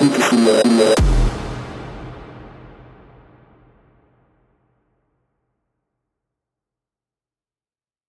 في